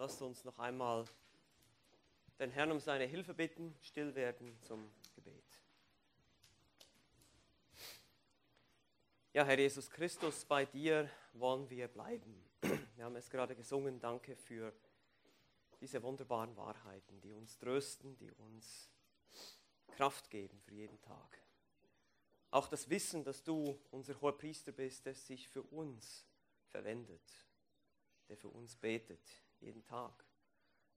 Lasst uns noch einmal den Herrn um seine Hilfe bitten, still werden zum Gebet. Ja, Herr Jesus Christus, bei dir wollen wir bleiben. Wir haben es gerade gesungen. Danke für diese wunderbaren Wahrheiten, die uns trösten, die uns Kraft geben für jeden Tag. Auch das Wissen, dass du unser hoher Priester bist, der sich für uns verwendet, der für uns betet, jeden Tag,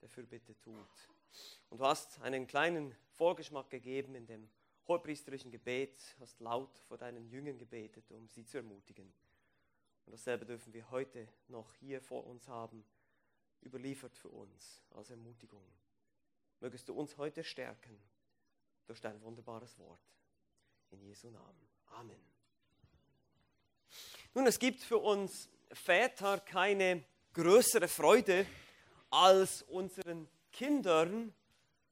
der Fürbitte tut. Und du hast einen kleinen Vorgeschmack gegeben in dem hohepriesterlichen Gebet, hast laut vor deinen Jüngern gebetet, um sie zu ermutigen. Und dasselbe dürfen wir heute noch hier vor uns haben, überliefert für uns als Ermutigung. Mögest du uns heute stärken durch dein wunderbares Wort. In Jesu Namen. Amen. Nun, es gibt für uns Väter keine größere Freude, als unseren Kindern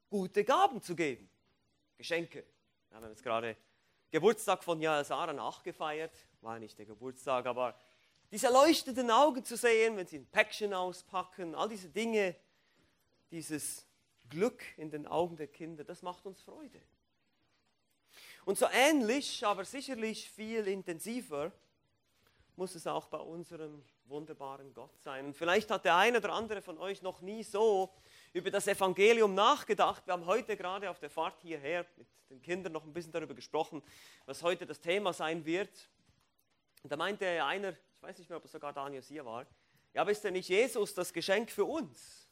gute Gaben zu geben. Geschenke. Wir haben jetzt gerade Geburtstag von Sarah nachgefeiert. War nicht der Geburtstag, aber diese leuchtenden Augen zu sehen, wenn sie ein Päckchen auspacken, all diese Dinge, dieses Glück in den Augen der Kinder, das macht uns Freude. Und so ähnlich, aber sicherlich viel intensiver, muss es auch bei unserem wunderbaren Gott sein. Und vielleicht hat der eine oder andere von euch noch nie so über das Evangelium nachgedacht. Wir haben heute gerade auf der Fahrt hierher mit den Kindern noch ein bisschen darüber gesprochen, was heute das Thema sein wird. Und da meinte einer, ich weiß nicht mehr, ob es sogar Daniel hier war, ja, aber ist denn nicht Jesus das Geschenk für uns?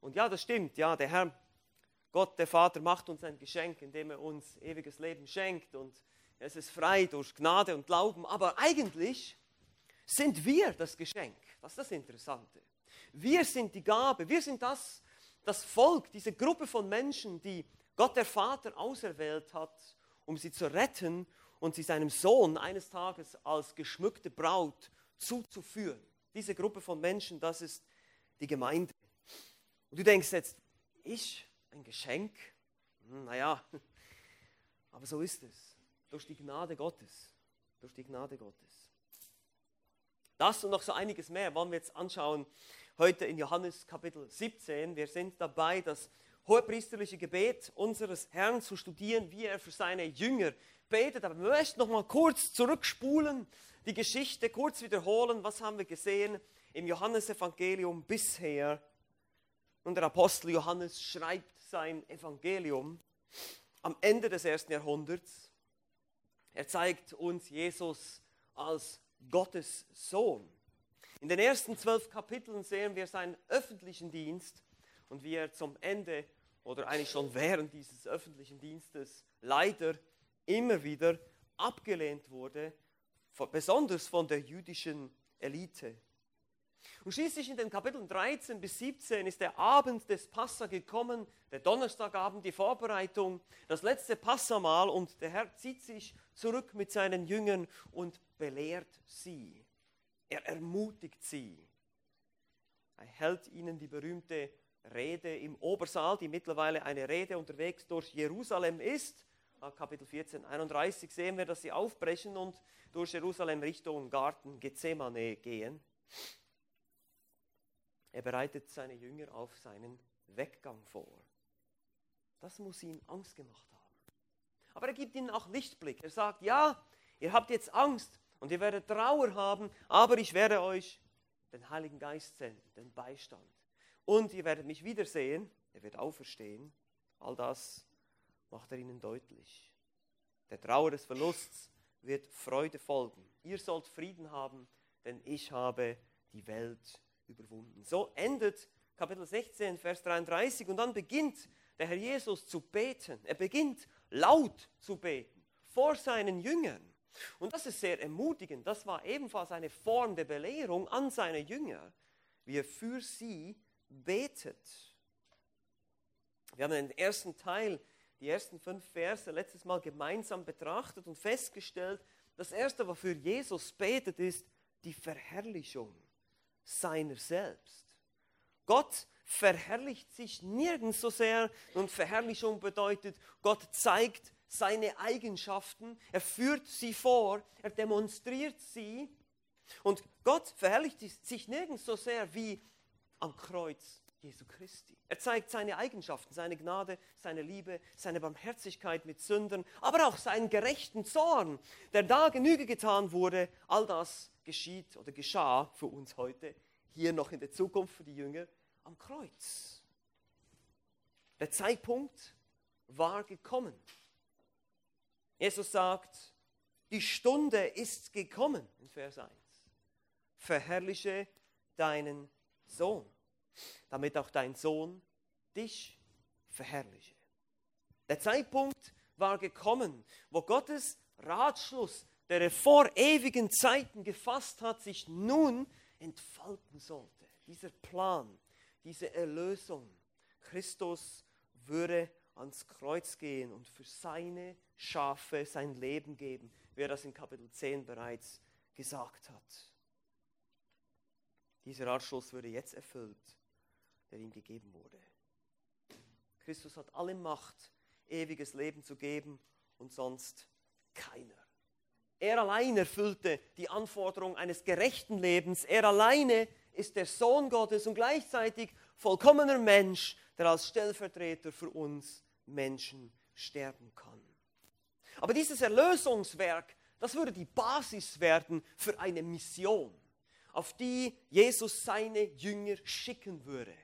Und ja, das stimmt, ja, der Herr, Gott, der Vater, macht uns ein Geschenk, indem er uns ewiges Leben schenkt und es ist frei durch Gnade und Glauben, aber eigentlich sind wir das Geschenk. Das ist das Interessante. Wir sind die Gabe, wir sind das, das Volk, diese Gruppe von Menschen, die Gott der Vater auserwählt hat, um sie zu retten und sie seinem Sohn eines Tages als geschmückte Braut zuzuführen. Diese Gruppe von Menschen, das ist die Gemeinde. Und du denkst jetzt, ich, ein Geschenk? Hm, naja, aber so ist es. Durch die Gnade Gottes. Durch die Gnade Gottes. Das und noch so einiges mehr wollen wir jetzt anschauen heute in Johannes Kapitel 17. Wir sind dabei, das hohepriesterliche Gebet unseres Herrn zu studieren, wie er für seine Jünger betet. Aber wir möchten noch mal kurz zurückspulen, die Geschichte kurz wiederholen. Was haben wir gesehen im Johannesevangelium bisher? Und der Apostel Johannes schreibt sein Evangelium am Ende des ersten Jahrhunderts. Er zeigt uns Jesus als Gottes Sohn. In den ersten zwölf Kapiteln sehen wir seinen öffentlichen Dienst und wie er zum Ende oder eigentlich schon während dieses öffentlichen Dienstes leider immer wieder abgelehnt wurde, besonders von der jüdischen Elite. Und schließlich in den Kapiteln 13 bis 17 ist der Abend des Passa gekommen, der Donnerstagabend, die Vorbereitung, das letzte Passamal und der Herr zieht sich zurück mit seinen Jüngern und belehrt sie. Er ermutigt sie. Er hält ihnen die berühmte Rede im Obersaal, die mittlerweile eine Rede unterwegs durch Jerusalem ist. Kapitel 14, 31 sehen wir, dass sie aufbrechen und durch Jerusalem Richtung Garten Gethsemane gehen. Er bereitet seine Jünger auf seinen Weggang vor. Das muss ihm Angst gemacht haben. Aber er gibt ihnen auch Lichtblick. Er sagt, ja, ihr habt jetzt Angst und ihr werdet Trauer haben, aber ich werde euch den Heiligen Geist senden, den Beistand. Und ihr werdet mich wiedersehen, er wird auferstehen. All das macht er ihnen deutlich. Der Trauer des Verlusts wird Freude folgen. Ihr sollt Frieden haben, denn ich habe die Welt überwunden. So endet Kapitel 16, Vers 33 und dann beginnt der Herr Jesus zu beten. Er beginnt laut zu beten vor seinen Jüngern. Und das ist sehr ermutigend. Das war ebenfalls eine Form der Belehrung an seine Jünger, wie er für sie betet. Wir haben den ersten Teil, die ersten fünf Verse letztes Mal gemeinsam betrachtet und festgestellt, das erste, wofür Jesus betet, ist die Verherrlichung seiner selbst. Gott verherrlicht sich nirgends so sehr und Verherrlichung bedeutet, Gott zeigt seine Eigenschaften, er führt sie vor, er demonstriert sie und Gott verherrlicht sich nirgends so sehr wie am Kreuz Jesu Christi. Er zeigt seine Eigenschaften, seine Gnade, seine Liebe, seine Barmherzigkeit mit Sündern, aber auch seinen gerechten Zorn, der da Genüge getan wurde. All das geschieht oder geschah für uns heute, hier noch in der Zukunft für die Jünger am Kreuz. Der Zeitpunkt war gekommen. Jesus sagt, die Stunde ist gekommen, in Vers 1. Verherrliche deinen Sohn damit auch dein Sohn dich verherrliche. Der Zeitpunkt war gekommen, wo Gottes Ratschluss, der er vor ewigen Zeiten gefasst hat, sich nun entfalten sollte. Dieser Plan, diese Erlösung. Christus würde ans Kreuz gehen und für seine Schafe sein Leben geben, wie er das in Kapitel 10 bereits gesagt hat. Dieser Ratschluss würde jetzt erfüllt der ihm gegeben wurde. Christus hat alle Macht, ewiges Leben zu geben und sonst keiner. Er allein erfüllte die Anforderung eines gerechten Lebens. Er alleine ist der Sohn Gottes und gleichzeitig vollkommener Mensch, der als Stellvertreter für uns Menschen sterben kann. Aber dieses Erlösungswerk, das würde die Basis werden für eine Mission, auf die Jesus seine Jünger schicken würde.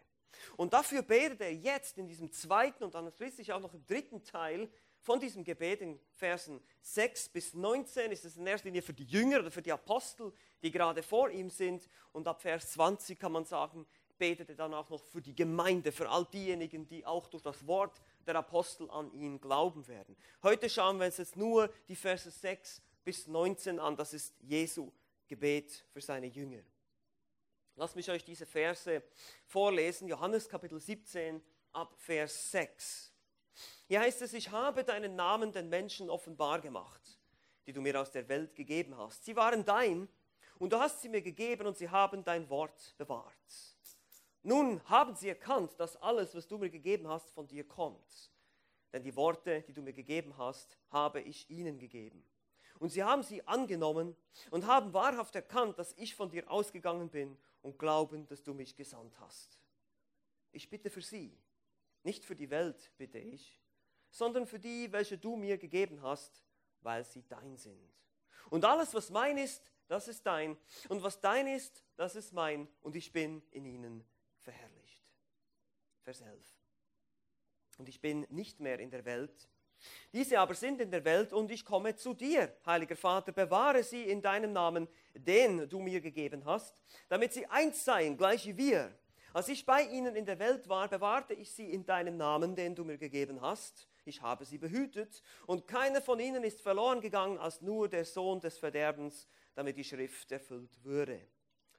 Und dafür betet er jetzt in diesem zweiten und dann schließlich auch noch im dritten Teil von diesem Gebet in Versen 6 bis 19 ist es in erster Linie für die Jünger oder für die Apostel, die gerade vor ihm sind. Und ab Vers 20 kann man sagen, betet er dann auch noch für die Gemeinde, für all diejenigen, die auch durch das Wort der Apostel an ihn glauben werden. Heute schauen wir uns jetzt nur die Verse 6 bis 19 an. Das ist Jesu Gebet für seine Jünger. Lasst mich euch diese Verse vorlesen, Johannes Kapitel 17 ab Vers 6. Hier heißt es, ich habe deinen Namen den Menschen offenbar gemacht, die du mir aus der Welt gegeben hast. Sie waren dein und du hast sie mir gegeben und sie haben dein Wort bewahrt. Nun haben sie erkannt, dass alles, was du mir gegeben hast, von dir kommt. Denn die Worte, die du mir gegeben hast, habe ich ihnen gegeben. Und sie haben sie angenommen und haben wahrhaft erkannt, dass ich von dir ausgegangen bin und glauben, dass du mich gesandt hast. Ich bitte für sie, nicht für die Welt bitte ich, sondern für die, welche du mir gegeben hast, weil sie dein sind. Und alles, was mein ist, das ist dein. Und was dein ist, das ist mein. Und ich bin in ihnen verherrlicht. Vers 11. Und ich bin nicht mehr in der Welt, diese aber sind in der Welt und ich komme zu dir. Heiliger Vater, bewahre sie in deinem Namen, den du mir gegeben hast, damit sie eins seien, gleich wie wir. Als ich bei ihnen in der Welt war, bewahrte ich sie in deinem Namen, den du mir gegeben hast. Ich habe sie behütet und keiner von ihnen ist verloren gegangen als nur der Sohn des Verderbens, damit die Schrift erfüllt würde.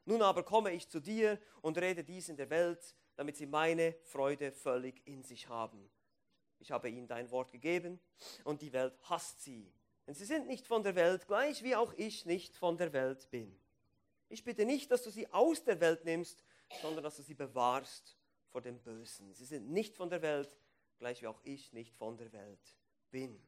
Nun aber komme ich zu dir und rede dies in der Welt, damit sie meine Freude völlig in sich haben. Ich habe ihnen dein Wort gegeben und die Welt hasst sie. Denn sie sind nicht von der Welt, gleich wie auch ich nicht von der Welt bin. Ich bitte nicht, dass du sie aus der Welt nimmst, sondern dass du sie bewahrst vor dem Bösen. Sie sind nicht von der Welt, gleich wie auch ich nicht von der Welt bin.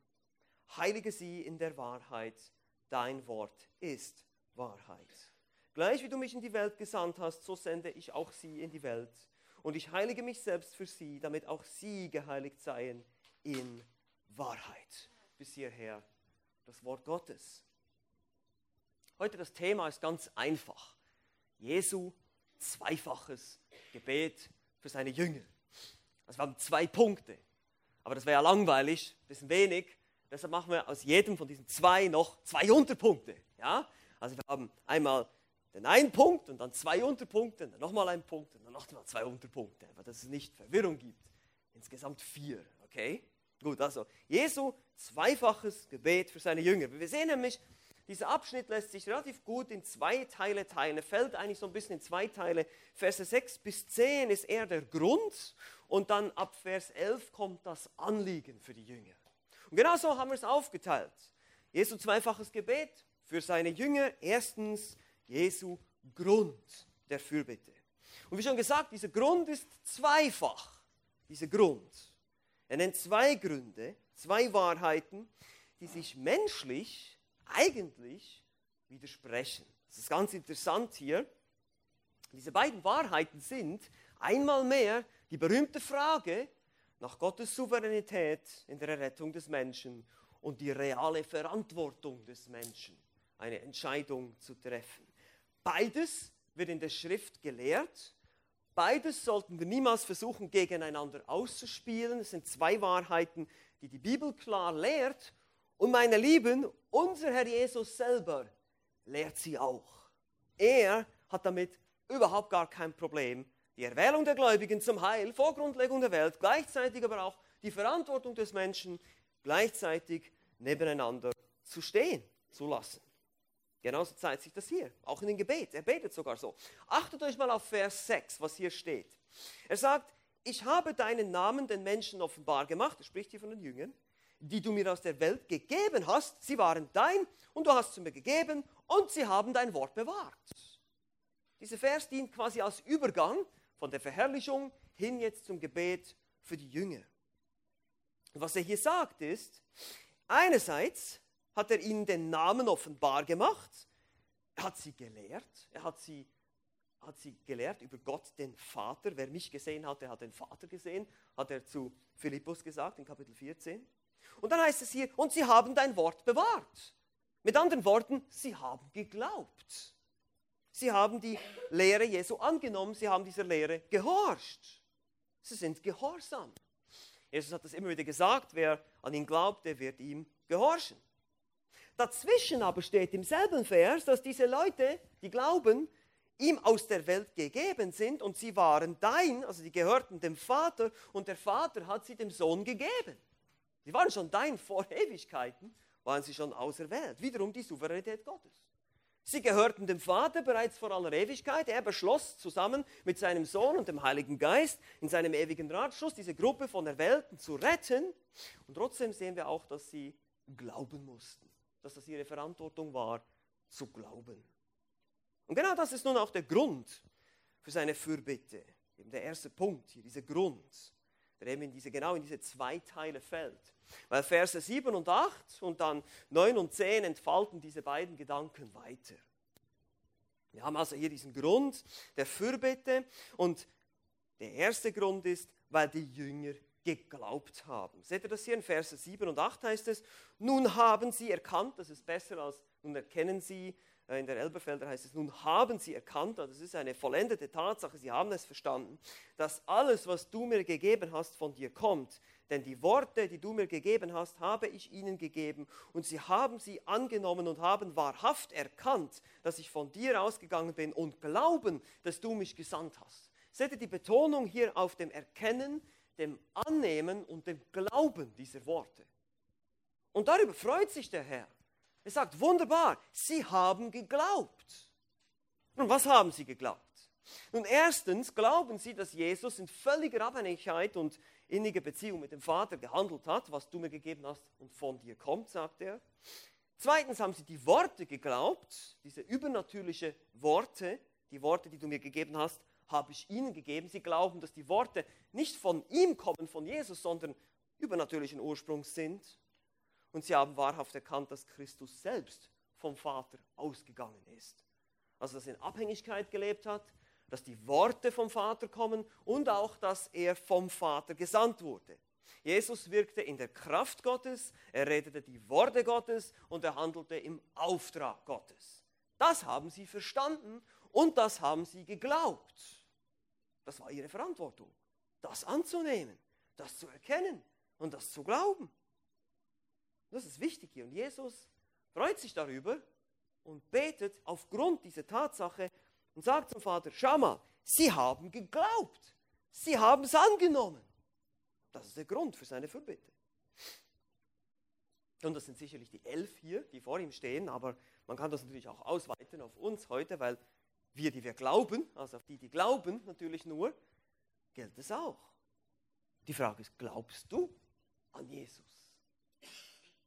Heilige sie in der Wahrheit. Dein Wort ist Wahrheit. Gleich wie du mich in die Welt gesandt hast, so sende ich auch sie in die Welt. Und ich heilige mich selbst für sie, damit auch sie geheiligt seien in Wahrheit. Bis hierher das Wort Gottes. Heute das Thema ist ganz einfach. Jesu zweifaches Gebet für seine Jünger. Also wir haben zwei Punkte. Aber das wäre ja langweilig, ein bisschen wenig. Deshalb machen wir aus jedem von diesen zwei noch zwei Unterpunkte. Ja? Also wir haben einmal den einen Punkt und dann zwei Unterpunkte, dann nochmal einen Punkt und dann nochmal zwei Unterpunkte, aber dass es nicht Verwirrung gibt. Insgesamt vier, okay? Gut, also Jesu zweifaches Gebet für seine Jünger. Wir sehen nämlich, dieser Abschnitt lässt sich relativ gut in zwei Teile teilen. Er fällt eigentlich so ein bisschen in zwei Teile. Verse 6 bis 10 ist eher der Grund und dann ab Vers 11 kommt das Anliegen für die Jünger. Und genau so haben wir es aufgeteilt. Jesu zweifaches Gebet für seine Jünger. Erstens Jesu Grund der Fürbitte. Und wie schon gesagt, dieser Grund ist zweifach. Dieser Grund. Er nennt zwei Gründe, zwei Wahrheiten, die sich menschlich eigentlich widersprechen. Das ist ganz interessant hier. Diese beiden Wahrheiten sind einmal mehr die berühmte Frage nach Gottes Souveränität in der Errettung des Menschen und die reale Verantwortung des Menschen, eine Entscheidung zu treffen. Beides wird in der Schrift gelehrt. Beides sollten wir niemals versuchen, gegeneinander auszuspielen. Es sind zwei Wahrheiten, die die Bibel klar lehrt. Und meine Lieben, unser Herr Jesus selber lehrt sie auch. Er hat damit überhaupt gar kein Problem. Die Erwählung der Gläubigen zum Heil vor Grundlegung der Welt, gleichzeitig aber auch die Verantwortung des Menschen gleichzeitig nebeneinander zu stehen zu lassen. Genauso zeigt sich das hier, auch in dem Gebet. Er betet sogar so. Achtet euch mal auf Vers 6, was hier steht. Er sagt, ich habe deinen Namen den Menschen offenbar gemacht, er spricht hier von den Jüngern, die du mir aus der Welt gegeben hast. Sie waren dein und du hast sie mir gegeben und sie haben dein Wort bewahrt. Dieser Vers dient quasi als Übergang von der Verherrlichung hin jetzt zum Gebet für die Jünger. Und was er hier sagt ist, einerseits hat er ihnen den Namen offenbar gemacht, er hat sie gelehrt, er hat sie, hat sie gelehrt über Gott, den Vater. Wer mich gesehen hat, der hat den Vater gesehen, hat er zu Philippus gesagt in Kapitel 14. Und dann heißt es hier, und sie haben dein Wort bewahrt. Mit anderen Worten, sie haben geglaubt. Sie haben die Lehre Jesu angenommen, sie haben dieser Lehre gehorcht. Sie sind gehorsam. Jesus hat das immer wieder gesagt, wer an ihn glaubt, der wird ihm gehorchen. Dazwischen aber steht im selben Vers, dass diese Leute, die glauben, ihm aus der Welt gegeben sind und sie waren dein, also die gehörten dem Vater und der Vater hat sie dem Sohn gegeben. Sie waren schon dein vor Ewigkeiten, waren sie schon auserwählt. Wiederum die Souveränität Gottes. Sie gehörten dem Vater bereits vor aller Ewigkeit. Er beschloss zusammen mit seinem Sohn und dem Heiligen Geist in seinem ewigen Ratschluss diese Gruppe von Erwählten zu retten. Und trotzdem sehen wir auch, dass sie glauben mussten, dass das ihre Verantwortung war, zu glauben. Und genau das ist nun auch der Grund für seine Fürbitte. Eben der erste Punkt hier, dieser Grund, der eben in diese, genau in diese zwei Teile fällt. Weil Verse 7 und 8 und dann 9 und 10 entfalten diese beiden Gedanken weiter. Wir haben also hier diesen Grund der Fürbitte und der erste Grund ist, weil die Jünger geglaubt haben. Seht ihr das hier in Verse 7 und 8 heißt es, nun haben sie erkannt, das ist besser als nun erkennen sie, in der Elberfelder heißt es, nun haben sie erkannt, also das ist eine vollendete Tatsache, sie haben es verstanden, dass alles, was du mir gegeben hast, von dir kommt. Denn die Worte, die du mir gegeben hast, habe ich ihnen gegeben und sie haben sie angenommen und haben wahrhaft erkannt, dass ich von dir ausgegangen bin und glauben, dass du mich gesandt hast. Seht ihr die Betonung hier auf dem Erkennen, dem Annehmen und dem Glauben dieser Worte. Und darüber freut sich der Herr. Er sagt, wunderbar, sie haben geglaubt. Und was haben sie geglaubt? Nun, erstens glauben sie, dass Jesus in völliger Abhängigkeit und innige Beziehung mit dem Vater gehandelt hat, was du mir gegeben hast und von dir kommt, sagt er. Zweitens haben sie die Worte geglaubt, diese übernatürlichen Worte, die Worte, die du mir gegeben hast, habe ich ihnen gegeben. Sie glauben, dass die Worte nicht von ihm kommen, von Jesus, sondern übernatürlichen Ursprungs sind. Und sie haben wahrhaft erkannt, dass Christus selbst vom Vater ausgegangen ist. Also dass er in Abhängigkeit gelebt hat, dass die Worte vom Vater kommen und auch, dass er vom Vater gesandt wurde. Jesus wirkte in der Kraft Gottes, er redete die Worte Gottes und er handelte im Auftrag Gottes. Das haben sie verstanden und das haben sie geglaubt. Das war ihre Verantwortung, das anzunehmen, das zu erkennen und das zu glauben. Das ist wichtig hier. Und Jesus freut sich darüber und betet aufgrund dieser Tatsache und sagt zum Vater, schau mal, sie haben geglaubt. Sie haben es angenommen. Das ist der Grund für seine Fürbitte. Und das sind sicherlich die elf hier, die vor ihm stehen, aber man kann das natürlich auch ausweiten auf uns heute, weil wir, die wir glauben, also auf die, die glauben natürlich nur, gilt es auch. Die Frage ist, glaubst du an Jesus?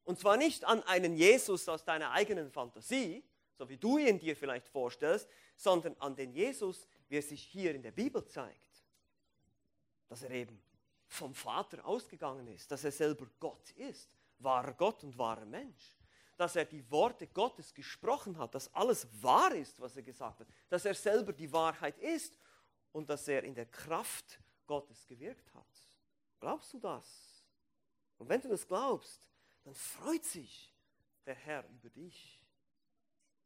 Und zwar nicht an einen Jesus aus deiner eigenen Fantasie, so wie du ihn dir vielleicht vorstellst, sondern an den Jesus, wie er sich hier in der Bibel zeigt. Dass er eben vom Vater ausgegangen ist, dass er selber Gott ist, wahrer Gott und wahrer Mensch. dass er die Worte Gottes gesprochen hat, dass alles wahr ist, was er gesagt hat, dass er selber die Wahrheit ist und dass er in der Kraft Gottes gewirkt hat. Glaubst du das? Und wenn du das glaubst, dann freut sich der Herr über dich.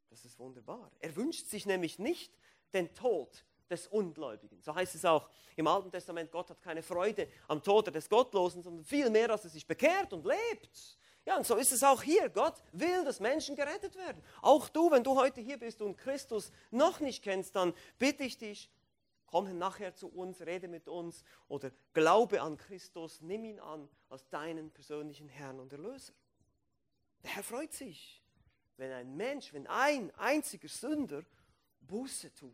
Das ist wunderbar. Er wünscht sich nämlich nicht den Tod des Ungläubigen. So heißt es auch im Alten Testament, Gott hat keine Freude am Tod des Gottlosen, sondern vielmehr, dass er sich bekehrt und lebt. Ja, und so ist es auch hier. Gott will, dass Menschen gerettet werden. Auch du, wenn du heute hier bist und Christus noch nicht kennst, dann bitte ich dich, komm nachher zu uns, rede mit uns oder glaube an Christus, nimm ihn an als deinen persönlichen Herrn und Erlöser. Der Herr freut sich, wenn ein Mensch, wenn ein einziger Sünder Buße tut.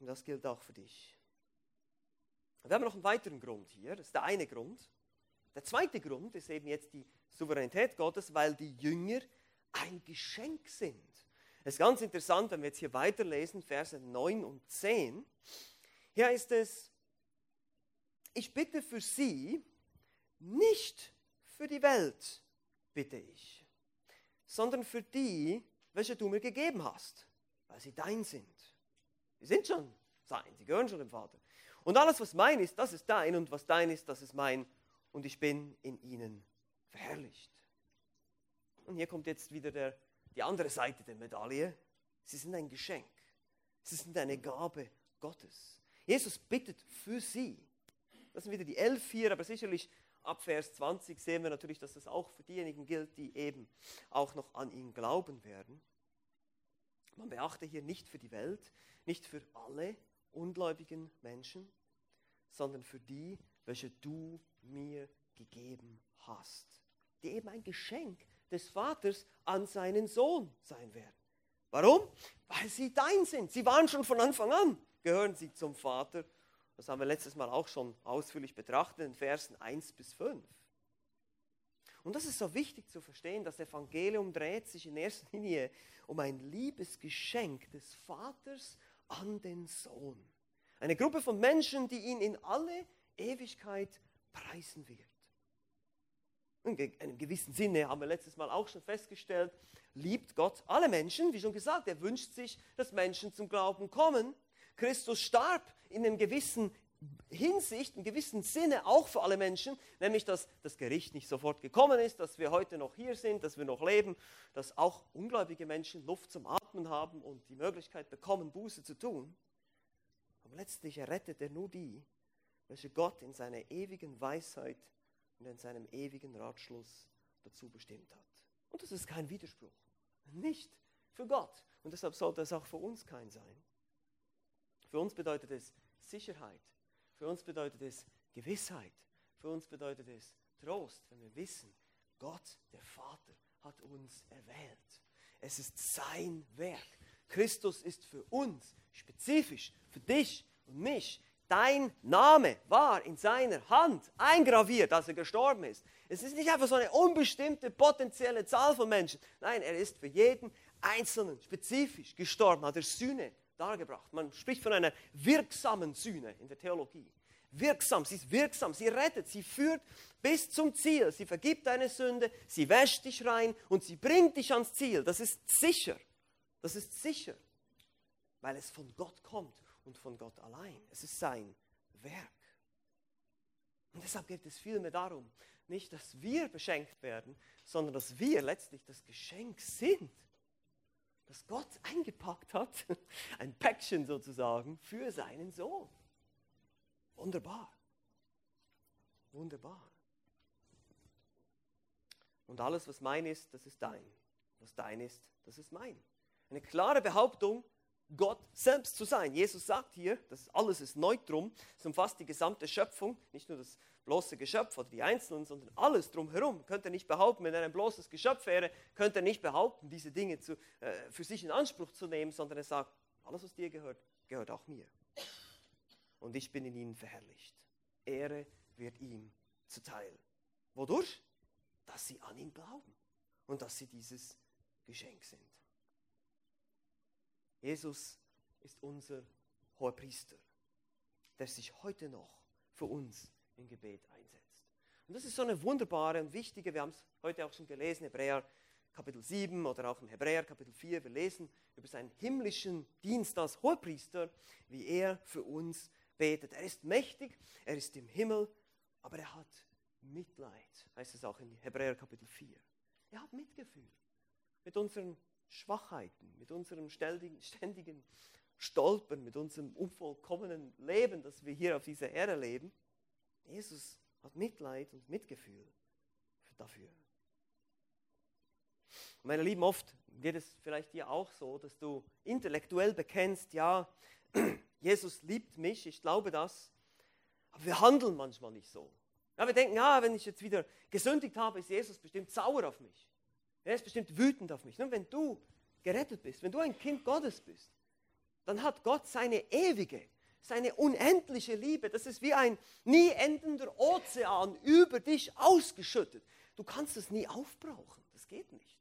Und das gilt auch für dich. Wir haben noch einen weiteren Grund hier. Das ist der eine Grund. Der zweite Grund ist eben jetzt die Souveränität Gottes, weil die Jünger ein Geschenk sind. Es ist ganz interessant, wenn wir jetzt hier weiterlesen, Verse 9 und 10. Hier heißt es, ich bitte für sie, nicht für die Welt bitte ich, sondern für die, welche du mir gegeben hast, weil sie dein sind. Sie sind schon sein, sie gehören schon dem Vater. Und alles, was mein ist, das ist dein und was dein ist, das ist mein und ich bin in ihnen verherrlicht. Und hier kommt jetzt wieder der, die andere Seite der Medaille. Sie sind ein Geschenk. Sie sind eine Gabe Gottes. Jesus bittet für sie. Das sind wieder die elf hier, aber sicherlich ab Vers 20 sehen wir natürlich, dass das auch für diejenigen gilt, die eben auch noch an ihn glauben werden. Man beachte hier nicht für die Welt, nicht für alle ungläubigen Menschen, sondern für die, welche du mir gegeben hast, die eben ein Geschenk des Vaters an seinen Sohn sein werden. Warum? Weil sie dein sind. Sie waren schon von Anfang an, gehören sie zum Vater. Das haben wir letztes Mal auch schon ausführlich betrachtet in Versen 1 bis 5. Und das ist so wichtig zu verstehen, das Evangelium dreht sich in erster Linie um ein Liebesgeschenk des Vaters an den Sohn. Eine Gruppe von Menschen, die ihn in alle Ewigkeit preisen wird. In einem gewissen Sinne haben wir letztes Mal auch schon festgestellt, liebt Gott alle Menschen. Wie schon gesagt, er wünscht sich, dass Menschen zum Glauben kommen. Christus starb in einem gewissen Hinsicht, in gewissem Sinne auch für alle Menschen, nämlich dass das Gericht nicht sofort gekommen ist, dass wir heute noch hier sind, dass wir noch leben, dass auch ungläubige Menschen Luft zum Atmen haben und die Möglichkeit bekommen, Buße zu tun. Aber letztlich errettet er nur die, welche Gott in seiner ewigen Weisheit und in seinem ewigen Ratschluss dazu bestimmt hat. Und das ist kein Widerspruch. Nicht für Gott. Und deshalb sollte es auch für uns kein sein. Für uns bedeutet es Sicherheit. Für uns bedeutet es Gewissheit. Für uns bedeutet es Trost, wenn wir wissen, Gott, der Vater, hat uns erwählt. Es ist sein Werk. Christus ist für uns, spezifisch für dich und mich, Dein Name war in seiner Hand eingraviert, als er gestorben ist. Es ist nicht einfach so eine unbestimmte potenzielle Zahl von Menschen. Nein, er ist für jeden Einzelnen spezifisch gestorben, hat er Sühne dargebracht. Man spricht von einer wirksamen Sühne in der Theologie. Wirksam, sie ist wirksam, sie rettet, sie führt bis zum Ziel. Sie vergibt deine Sünde, sie wäscht dich rein und sie bringt dich ans Ziel. Das ist sicher. Das ist sicher, weil es von Gott kommt und von Gott allein. Es ist sein Werk. Und deshalb geht es vielmehr darum, nicht, dass wir beschenkt werden, sondern dass wir letztlich das Geschenk sind, das Gott eingepackt hat, ein Päckchen sozusagen für seinen Sohn. Wunderbar. Wunderbar. Und alles, was mein ist, das ist dein. Was dein ist, das ist mein. Eine klare Behauptung, Gott selbst zu sein. Jesus sagt hier, das alles ist Neutrum, es umfasst die gesamte Schöpfung, nicht nur das bloße Geschöpf oder die Einzelnen, sondern alles drumherum. Könnte er nicht behaupten, wenn er ein bloßes Geschöpf wäre, könnte er nicht behaupten, diese Dinge zu, äh, für sich in Anspruch zu nehmen, sondern er sagt, alles, was dir gehört, gehört auch mir. Und ich bin in ihnen verherrlicht. Ehre wird ihm zuteil. Wodurch? Dass sie an ihn glauben und dass sie dieses Geschenk sind. Jesus ist unser hoher Priester, der sich heute noch für uns im Gebet einsetzt. Und das ist so eine wunderbare und wichtige, wir haben es heute auch schon gelesen, Hebräer Kapitel 7 oder auch im Hebräer Kapitel 4, wir lesen über seinen himmlischen Dienst als Hohepriester, wie er für uns betet. Er ist mächtig, er ist im Himmel, aber er hat Mitleid, heißt es auch in Hebräer Kapitel 4. Er hat Mitgefühl mit unseren Schwachheiten, mit unserem ständigen Stolpern, mit unserem unvollkommenen Leben, das wir hier auf dieser Erde leben. Jesus hat Mitleid und Mitgefühl dafür. Meine Lieben, oft geht es vielleicht dir auch so, dass du intellektuell bekennst, ja, Jesus liebt mich, ich glaube das, aber wir handeln manchmal nicht so. Ja, wir denken, ja, wenn ich jetzt wieder gesündigt habe, ist Jesus bestimmt sauer auf mich. Er ist bestimmt wütend auf mich. Nun, wenn du gerettet bist, wenn du ein Kind Gottes bist, dann hat Gott seine ewige, seine unendliche Liebe. Das ist wie ein nie endender Ozean über dich ausgeschüttet. Du kannst es nie aufbrauchen. Das geht nicht.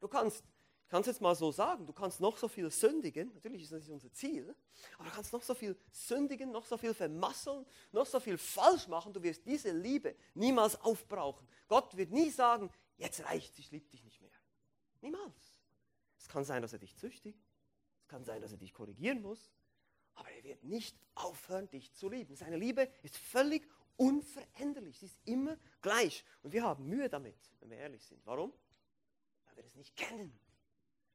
Du kannst, ich kann es jetzt mal so sagen, du kannst noch so viel sündigen, natürlich ist das nicht unser Ziel, aber du kannst noch so viel sündigen, noch so viel vermasseln, noch so viel falsch machen, du wirst diese Liebe niemals aufbrauchen. Gott wird nie sagen, jetzt reicht ich liebe dich nicht mehr. Niemals. Es kann sein, dass er dich züchtigt, es kann sein, dass er dich korrigieren muss, aber er wird nicht aufhören, dich zu lieben. Seine Liebe ist völlig unveränderlich, sie ist immer gleich. Und wir haben Mühe damit, wenn wir ehrlich sind. Warum? Weil wir es nicht kennen.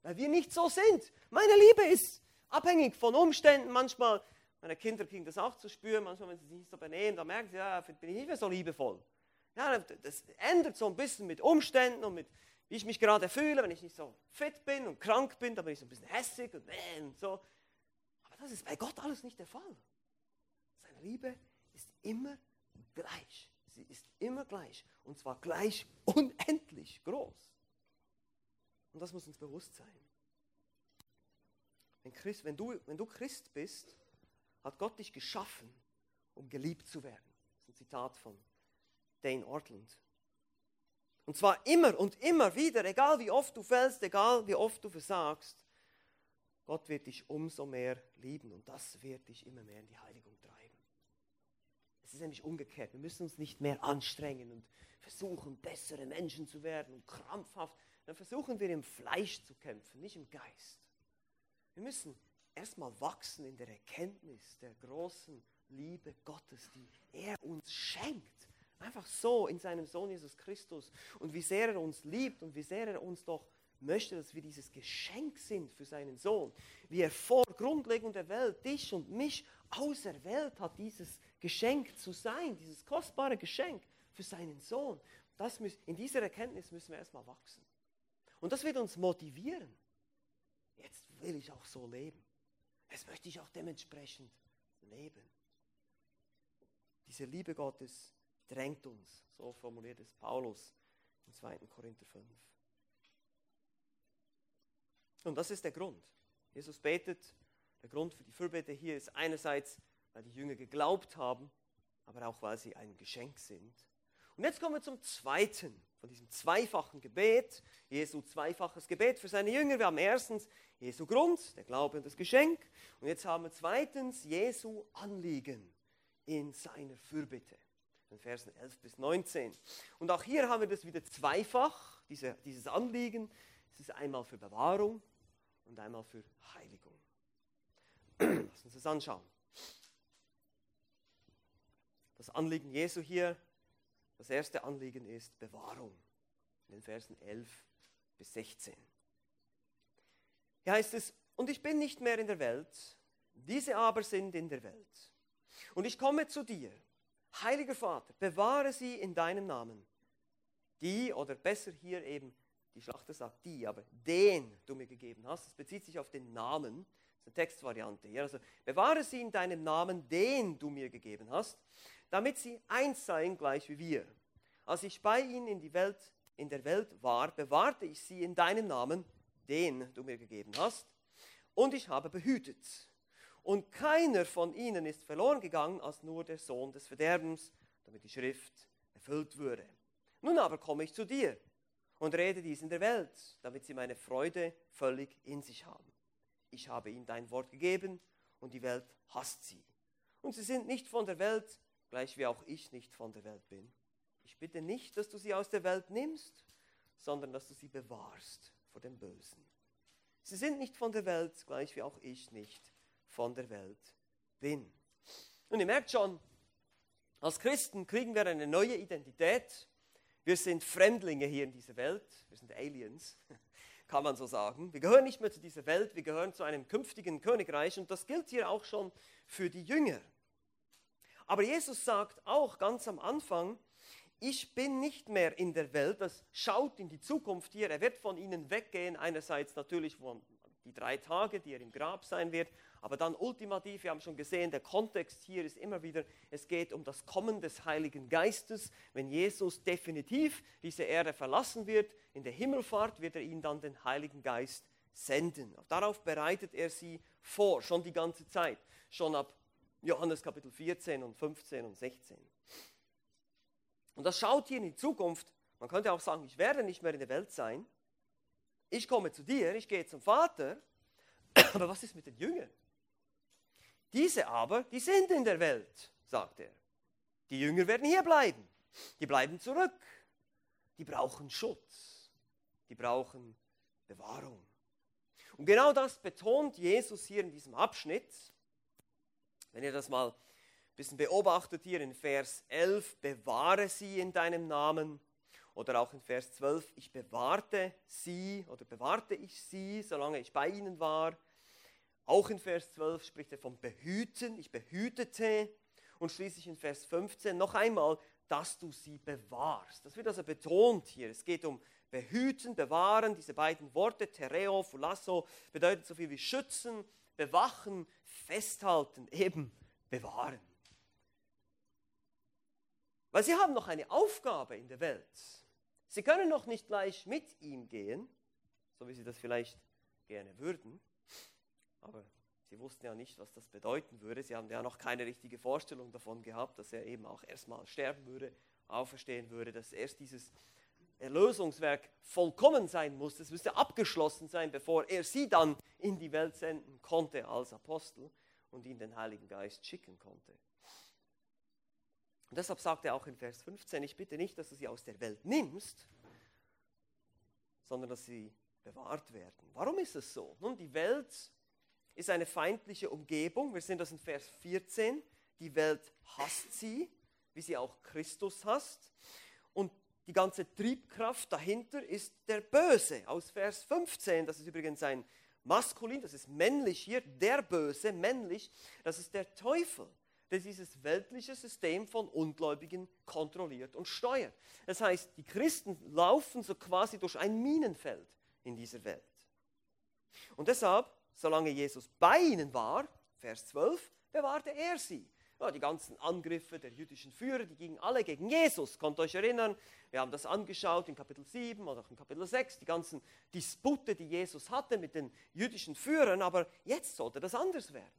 Weil wir nicht so sind. Meine Liebe ist abhängig von Umständen. Manchmal, meine Kinder kriegen das auch zu spüren, manchmal, wenn sie sich nicht so benehmen, dann merken sie, ja, bin ich nicht mehr so liebevoll. Ja, das ändert so ein bisschen mit Umständen und mit, wie ich mich gerade fühle, wenn ich nicht so fit bin und krank bin, dann bin ich so ein bisschen hässig und, äh, und so. Aber das ist bei Gott alles nicht der Fall. Seine Liebe ist immer gleich. Sie ist immer gleich. Und zwar gleich unendlich groß. Und das muss uns bewusst sein. Wenn, Christ, wenn, du, wenn du Christ bist, hat Gott dich geschaffen, um geliebt zu werden. Das ist ein Zitat von Dane Ortland. Und zwar immer und immer wieder, egal wie oft du fällst, egal wie oft du versagst, Gott wird dich umso mehr lieben und das wird dich immer mehr in die Heiligung treiben. Es ist nämlich umgekehrt. Wir müssen uns nicht mehr anstrengen und versuchen, bessere Menschen zu werden und krampfhaft. Dann versuchen wir im Fleisch zu kämpfen, nicht im Geist. Wir müssen erstmal wachsen in der Erkenntnis der großen Liebe Gottes, die er uns schenkt. Einfach so in seinem Sohn Jesus Christus. Und wie sehr er uns liebt und wie sehr er uns doch möchte, dass wir dieses Geschenk sind für seinen Sohn. Wie er vor Grundlegung der Welt dich und mich auserwählt hat, dieses Geschenk zu sein, dieses kostbare Geschenk für seinen Sohn. Das müssen, in dieser Erkenntnis müssen wir erstmal wachsen. Und das wird uns motivieren. Jetzt will ich auch so leben. Jetzt möchte ich auch dementsprechend leben. Diese Liebe Gottes drängt uns. So formuliert es Paulus im 2. Korinther 5. Und das ist der Grund. Jesus betet. Der Grund für die Fürbitte hier ist einerseits, weil die Jünger geglaubt haben, aber auch weil sie ein Geschenk sind. Und jetzt kommen wir zum zweiten von diesem zweifachen Gebet. Jesu zweifaches Gebet für seine Jünger. Wir haben erstens Jesu Grund, der Glaube und das Geschenk. Und jetzt haben wir zweitens Jesu Anliegen in seiner Fürbitte in Versen 11 bis 19. Und auch hier haben wir das wieder zweifach, diese, dieses Anliegen. Es ist einmal für Bewahrung und einmal für Heiligung. Lass uns das anschauen. Das Anliegen Jesu hier, das erste Anliegen ist Bewahrung. In den Versen 11 bis 16. Hier heißt es, und ich bin nicht mehr in der Welt, diese aber sind in der Welt. Und ich komme zu dir Heiliger Vater, bewahre sie in deinem Namen. Die, oder besser hier eben, die Schlachter sagt die, aber den du mir gegeben hast, das bezieht sich auf den Namen, das ist eine Textvariante hier. Also bewahre sie in deinem Namen, den du mir gegeben hast, damit sie eins seien, gleich wie wir. Als ich bei ihnen in, die Welt, in der Welt war, bewahrte ich sie in deinem Namen, den du mir gegeben hast, und ich habe behütet und keiner von ihnen ist verloren gegangen als nur der Sohn des Verderbens, damit die Schrift erfüllt würde. Nun aber komme ich zu dir und rede dies in der Welt, damit sie meine Freude völlig in sich haben. Ich habe ihnen dein Wort gegeben und die Welt hasst sie. Und sie sind nicht von der Welt, gleich wie auch ich nicht von der Welt bin. Ich bitte nicht, dass du sie aus der Welt nimmst, sondern dass du sie bewahrst vor dem Bösen. Sie sind nicht von der Welt, gleich wie auch ich nicht von der Welt bin. Und ihr merkt schon, als Christen kriegen wir eine neue Identität. Wir sind Fremdlinge hier in dieser Welt. Wir sind Aliens, kann man so sagen. Wir gehören nicht mehr zu dieser Welt, wir gehören zu einem künftigen Königreich. Und das gilt hier auch schon für die Jünger. Aber Jesus sagt auch ganz am Anfang, ich bin nicht mehr in der Welt, das schaut in die Zukunft hier, er wird von ihnen weggehen, einerseits natürlich die drei Tage, die er im Grab sein wird, aber dann ultimativ, wir haben schon gesehen, der Kontext hier ist immer wieder, es geht um das Kommen des Heiligen Geistes. Wenn Jesus definitiv diese Erde verlassen wird, in der Himmelfahrt, wird er ihnen dann den Heiligen Geist senden. Darauf bereitet er sie vor, schon die ganze Zeit, schon ab Johannes Kapitel 14 und 15 und 16. Und das schaut hier in die Zukunft. Man könnte auch sagen, ich werde nicht mehr in der Welt sein. Ich komme zu dir, ich gehe zum Vater. Aber was ist mit den Jüngern? Diese aber, die sind in der Welt, sagt er. Die Jünger werden hier bleiben. Die bleiben zurück. Die brauchen Schutz. Die brauchen Bewahrung. Und genau das betont Jesus hier in diesem Abschnitt. Wenn ihr das mal bisschen beobachtet hier in Vers 11, bewahre sie in deinem Namen. Oder auch in Vers 12, ich bewahrte sie oder bewahrte ich sie, solange ich bei ihnen war. Auch in Vers 12 spricht er vom Behüten, ich behütete. Und schließlich in Vers 15 noch einmal, dass du sie bewahrst. Das wird also betont hier. Es geht um behüten, bewahren. Diese beiden Worte, tereo, fulasso, bedeuten so viel wie schützen, bewachen, festhalten, eben bewahren. Weil sie haben noch eine Aufgabe in der Welt. Sie können noch nicht gleich mit ihm gehen, so wie sie das vielleicht gerne würden. Aber sie wussten ja nicht, was das bedeuten würde. Sie haben ja noch keine richtige Vorstellung davon gehabt, dass er eben auch erstmal sterben würde, auferstehen würde, dass erst dieses Erlösungswerk vollkommen sein muss. Es müsste abgeschlossen sein, bevor er sie dann in die Welt senden konnte als Apostel und ihnen den Heiligen Geist schicken konnte. Und deshalb sagt er auch in Vers 15, ich bitte nicht, dass du sie aus der Welt nimmst, sondern dass sie bewahrt werden. Warum ist es so? Nun, die Welt ist eine feindliche Umgebung. Wir sehen das in Vers 14. Die Welt hasst sie, wie sie auch Christus hasst. Und die ganze Triebkraft dahinter ist der Böse. Aus Vers 15, das ist übrigens ein Maskulin, das ist männlich hier, der Böse, männlich, das ist der Teufel der dieses weltliche System von Ungläubigen kontrolliert und steuert. Das heißt, die Christen laufen so quasi durch ein Minenfeld in dieser Welt. Und deshalb, solange Jesus bei ihnen war, Vers 12, bewahrte er sie. Ja, die ganzen Angriffe der jüdischen Führer, die gingen alle gegen Jesus. Könnt ihr euch erinnern? Wir haben das angeschaut in Kapitel 7 oder auch in Kapitel 6, die ganzen Dispute, die Jesus hatte mit den jüdischen Führern. Aber jetzt sollte das anders werden.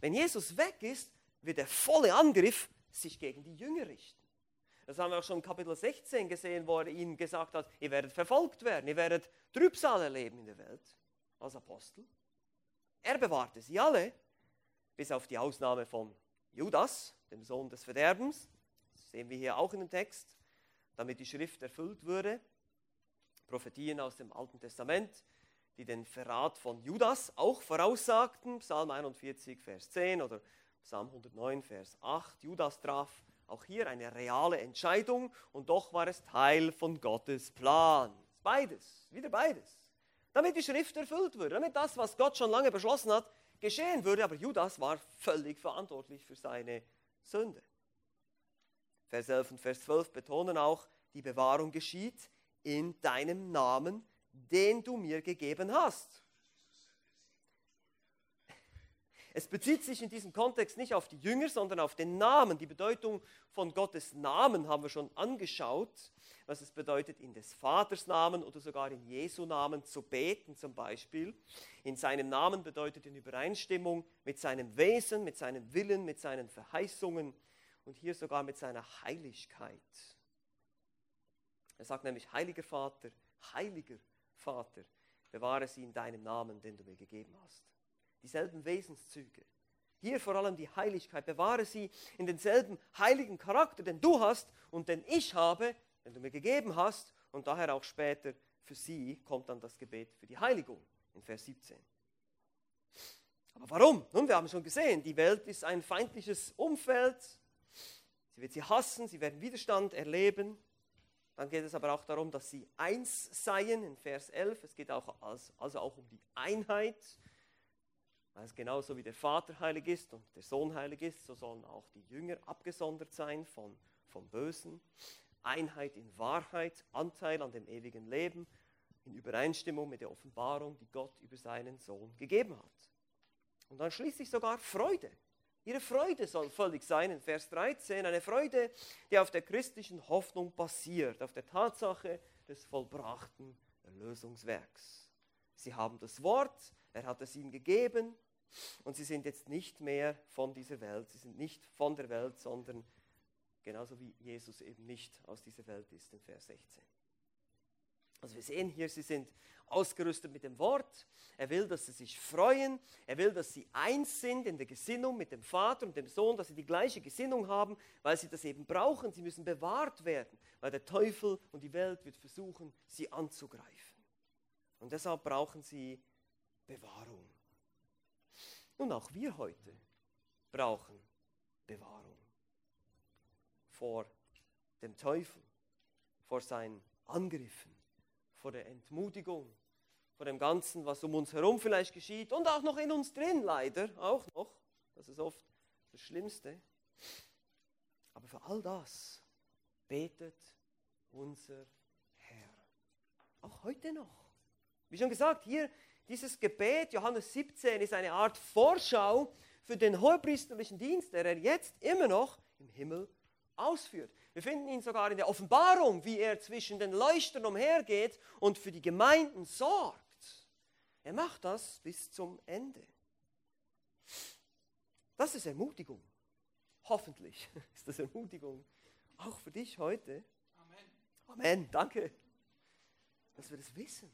Wenn Jesus weg ist, wird der volle Angriff sich gegen die Jünger richten. Das haben wir auch schon in Kapitel 16 gesehen, wo er ihnen gesagt hat, ihr werdet verfolgt werden, ihr werdet Trübsal erleben in der Welt als Apostel. Er bewahrte sie alle, bis auf die Ausnahme von Judas, dem Sohn des Verderbens. Das sehen wir hier auch in dem Text, damit die Schrift erfüllt würde. Prophetien aus dem Alten Testament, die den Verrat von Judas auch voraussagten, Psalm 41, Vers 10 oder Psalm 109, Vers 8. Judas traf auch hier eine reale Entscheidung und doch war es Teil von Gottes Plan. Beides, wieder beides. Damit die Schrift erfüllt würde, damit das, was Gott schon lange beschlossen hat, geschehen würde. Aber Judas war völlig verantwortlich für seine Sünde. Vers 11 und Vers 12 betonen auch, die Bewahrung geschieht in deinem Namen, den du mir gegeben hast. Es bezieht sich in diesem Kontext nicht auf die Jünger, sondern auf den Namen. Die Bedeutung von Gottes Namen haben wir schon angeschaut, was es bedeutet, in des Vaters Namen oder sogar in Jesu Namen zu beten zum Beispiel. In seinem Namen bedeutet in Übereinstimmung mit seinem Wesen, mit seinem Willen, mit seinen Verheißungen und hier sogar mit seiner Heiligkeit. Er sagt nämlich, heiliger Vater, heiliger Vater, bewahre sie in deinem Namen, den du mir gegeben hast dieselben Wesenszüge, Hier vor allem die Heiligkeit. Bewahre sie in denselben heiligen Charakter, den du hast und den ich habe, den du mir gegeben hast. Und daher auch später für sie kommt dann das Gebet für die Heiligung in Vers 17. Aber warum? Nun, wir haben schon gesehen, die Welt ist ein feindliches Umfeld. Sie wird sie hassen, sie werden Widerstand erleben. Dann geht es aber auch darum, dass sie eins seien in Vers 11. Es geht auch also auch um die Einheit. Weil es genauso wie der Vater heilig ist und der Sohn heilig ist, so sollen auch die Jünger abgesondert sein von, vom Bösen. Einheit in Wahrheit, Anteil an dem ewigen Leben, in Übereinstimmung mit der Offenbarung, die Gott über seinen Sohn gegeben hat. Und dann schließlich sogar Freude. Ihre Freude soll völlig sein in Vers 13, eine Freude, die auf der christlichen Hoffnung basiert, auf der Tatsache des vollbrachten Erlösungswerks. Sie haben das Wort, er hat es ihnen gegeben und sie sind jetzt nicht mehr von dieser Welt, sie sind nicht von der Welt, sondern genauso wie Jesus eben nicht aus dieser Welt ist in Vers 16. Also wir sehen hier, sie sind ausgerüstet mit dem Wort. Er will, dass sie sich freuen. Er will, dass sie eins sind in der Gesinnung mit dem Vater und dem Sohn, dass sie die gleiche Gesinnung haben, weil sie das eben brauchen. Sie müssen bewahrt werden, weil der Teufel und die Welt wird versuchen, sie anzugreifen. Und deshalb brauchen sie Bewahrung. Nun, auch wir heute brauchen Bewahrung vor dem Teufel, vor seinen Angriffen vor der Entmutigung, vor dem Ganzen, was um uns herum vielleicht geschieht und auch noch in uns drin, leider, auch noch. Das ist oft das Schlimmste. Aber für all das betet unser Herr. Auch heute noch. Wie schon gesagt, hier dieses Gebet, Johannes 17, ist eine Art Vorschau für den hohepriesterlichen Dienst, der er jetzt immer noch im Himmel ausführt. Wir finden ihn sogar in der Offenbarung, wie er zwischen den Leuchtern umhergeht und für die Gemeinden sorgt. Er macht das bis zum Ende. Das ist Ermutigung. Hoffentlich ist das Ermutigung. Auch für dich heute. Amen. Amen. Danke. Dass wir das wissen.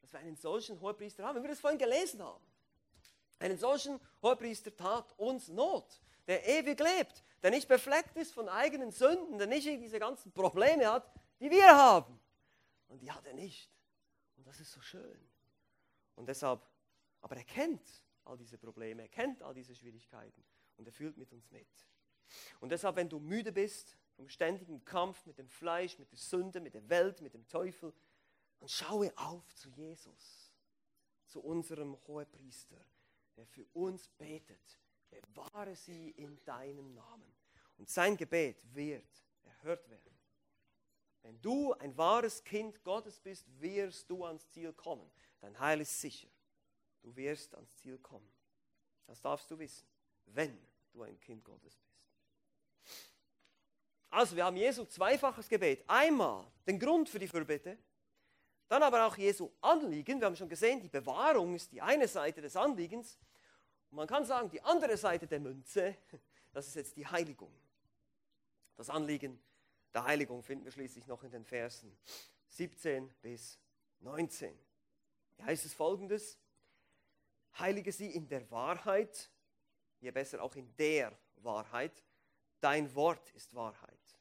Dass wir einen solchen Hohepriester haben. Wenn wir das vorhin gelesen haben. Einen solchen Hohepriester tat uns Not, der ewig lebt, der nicht befleckt ist von eigenen Sünden, der nicht diese ganzen Probleme hat, die wir haben. Und die hat er nicht. Und das ist so schön. Und deshalb, aber er kennt all diese Probleme, er kennt all diese Schwierigkeiten und er fühlt mit uns mit. Und deshalb, wenn du müde bist vom ständigen Kampf mit dem Fleisch, mit der Sünde, mit der Welt, mit dem Teufel, dann schaue auf zu Jesus, zu unserem Hohepriester, der für uns betet. Bewahre sie in deinem Namen. Und sein Gebet wird erhört werden. Wenn du ein wahres Kind Gottes bist, wirst du ans Ziel kommen. Dein Heil ist sicher. Du wirst ans Ziel kommen. Das darfst du wissen, wenn du ein Kind Gottes bist. Also, wir haben Jesu zweifaches Gebet. Einmal den Grund für die Fürbitte, dann aber auch Jesu Anliegen. Wir haben schon gesehen, die Bewahrung ist die eine Seite des Anliegens. Und man kann sagen, die andere Seite der Münze, das ist jetzt die Heiligung. Das Anliegen der Heiligung finden wir schließlich noch in den Versen 17 bis 19. Hier heißt es folgendes, heilige sie in der Wahrheit, je besser auch in der Wahrheit, dein Wort ist Wahrheit.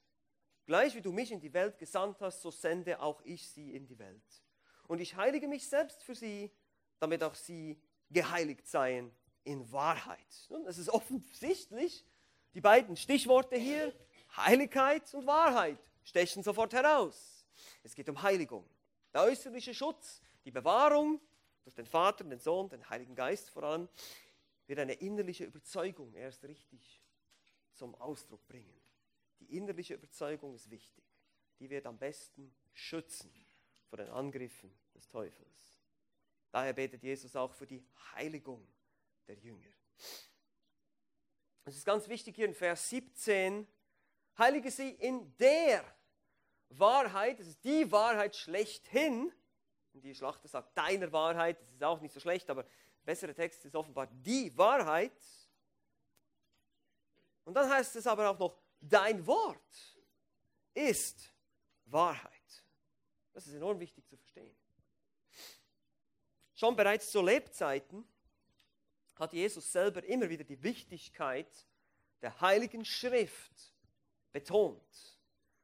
Gleich wie du mich in die Welt gesandt hast, so sende auch ich sie in die Welt. Und ich heilige mich selbst für sie, damit auch sie geheiligt seien in Wahrheit. Nun, es ist offensichtlich, die beiden Stichworte hier, Heiligkeit und Wahrheit stechen sofort heraus. Es geht um Heiligung. Der äußerliche Schutz, die Bewahrung durch den Vater, den Sohn, den Heiligen Geist vor allem, wird eine innerliche Überzeugung erst richtig zum Ausdruck bringen. Die innerliche Überzeugung ist wichtig. Die wird am besten schützen vor den Angriffen des Teufels. Daher betet Jesus auch für die Heiligung der Jünger. Es ist ganz wichtig hier in Vers 17, Heilige sie in der Wahrheit, das ist die Wahrheit schlechthin. Die Schlachter sagt deiner Wahrheit, das ist auch nicht so schlecht, aber bessere Text ist offenbar die Wahrheit. Und dann heißt es aber auch noch, dein Wort ist Wahrheit. Das ist enorm wichtig zu verstehen. Schon bereits zu Lebzeiten hat Jesus selber immer wieder die Wichtigkeit der Heiligen Schrift betont.